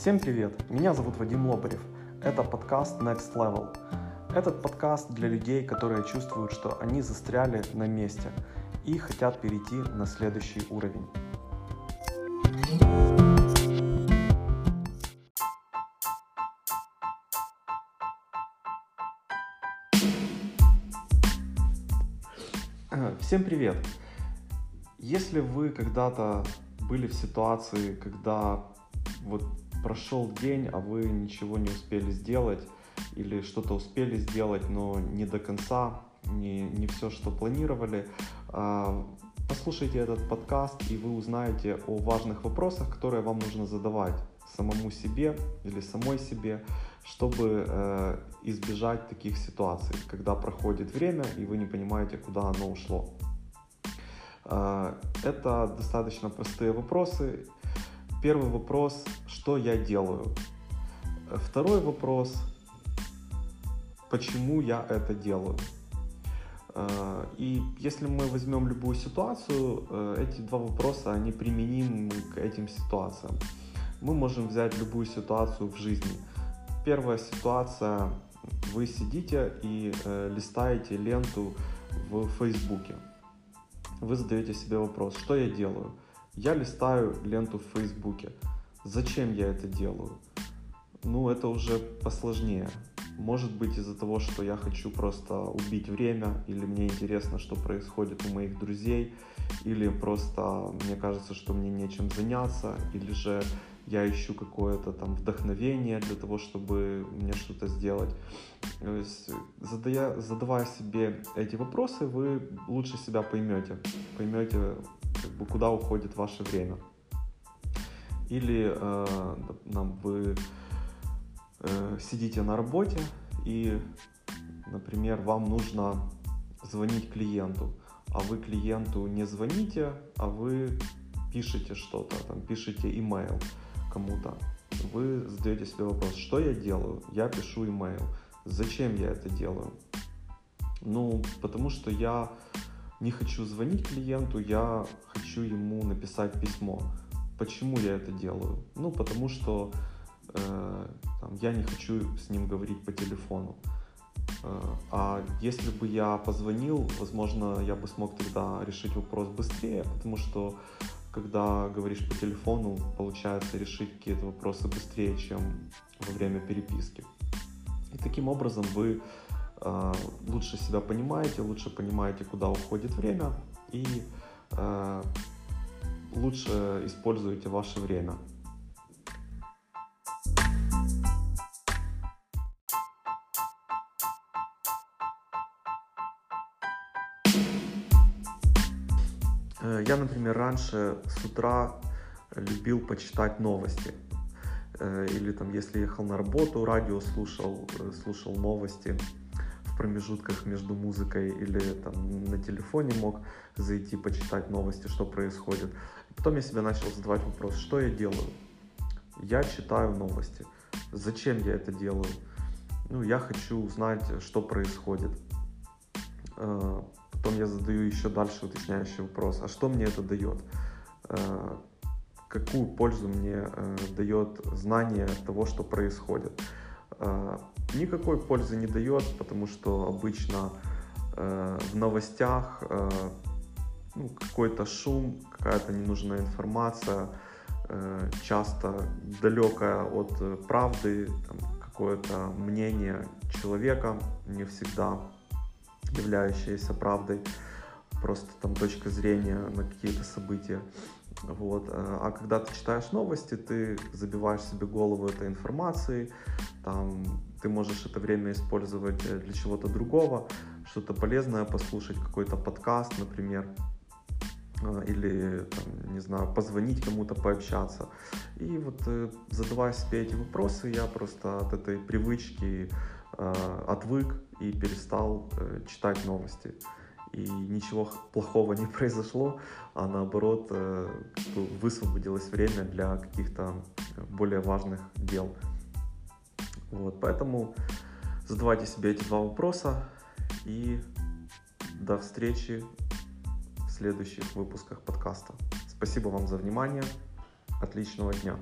Всем привет! Меня зовут Вадим Лобарев. Это подкаст Next Level. Этот подкаст для людей, которые чувствуют, что они застряли на месте и хотят перейти на следующий уровень. Всем привет! Если вы когда-то были в ситуации, когда вот прошел день, а вы ничего не успели сделать, или что-то успели сделать, но не до конца, не, не все, что планировали, а, послушайте этот подкаст, и вы узнаете о важных вопросах, которые вам нужно задавать самому себе или самой себе, чтобы э, избежать таких ситуаций, когда проходит время, и вы не понимаете, куда оно ушло. Э, это достаточно простые вопросы, Первый вопрос, что я делаю? Второй вопрос, почему я это делаю? Э, и если мы возьмем любую ситуацию, э, эти два вопроса, они применимы к этим ситуациям. Мы можем взять любую ситуацию в жизни. Первая ситуация, вы сидите и э, листаете ленту в Фейсбуке. Вы задаете себе вопрос, что я делаю? Я листаю ленту в Фейсбуке. Зачем я это делаю? Ну, это уже посложнее. Может быть из-за того, что я хочу просто убить время, или мне интересно, что происходит у моих друзей, или просто мне кажется, что мне нечем заняться, или же я ищу какое-то там вдохновение для того, чтобы мне что-то сделать. То есть, задая, задавая себе эти вопросы, вы лучше себя поймете, поймете, как бы, куда уходит ваше время. Или э, нам вы э, сидите на работе и, например, вам нужно звонить клиенту, а вы клиенту не звоните, а вы пишете что-то, там, пишете имейл кому-то. Вы задаете себе вопрос, что я делаю? Я пишу имейл. Зачем я это делаю? Ну, потому что я не хочу звонить клиенту, я хочу ему написать письмо. Почему я это делаю? Ну, потому что э, там, я не хочу с ним говорить по телефону. Э, а если бы я позвонил, возможно, я бы смог тогда решить вопрос быстрее, потому что когда говоришь по телефону, получается решить какие-то вопросы быстрее, чем во время переписки. И таким образом вы лучше себя понимаете, лучше понимаете, куда уходит время и э, лучше используете ваше время. Э, я, например, раньше с утра любил почитать новости. Или там, если ехал на работу, радио слушал, слушал новости промежутках между музыкой или там на телефоне мог зайти почитать новости, что происходит. Потом я себе начал задавать вопрос, что я делаю? Я читаю новости. Зачем я это делаю? Ну, я хочу узнать, что происходит. Э, потом я задаю еще дальше уточняющий вопрос, а что мне это дает? Э, какую пользу мне э, дает знание того, что происходит? Никакой пользы не дает, потому что обычно э, в новостях э, ну, какой-то шум, какая-то ненужная информация, э, часто далекая от э, правды, какое-то мнение человека, не всегда являющееся правдой, просто там точка зрения на какие-то события. Вот. Э, а когда ты читаешь новости, ты забиваешь себе голову этой информацией, там, ты можешь это время использовать э, для чего-то другого, что-то полезное послушать, какой-то подкаст, например, э, или, там, не знаю, позвонить кому-то, пообщаться. И вот задавая себе эти вопросы, я просто от этой привычки э, отвык и перестал э, читать новости и ничего плохого не произошло, а наоборот э, высвободилось время для каких-то более важных дел. Вот, поэтому задавайте себе эти два вопроса и до встречи в следующих выпусках подкаста. Спасибо вам за внимание. Отличного дня.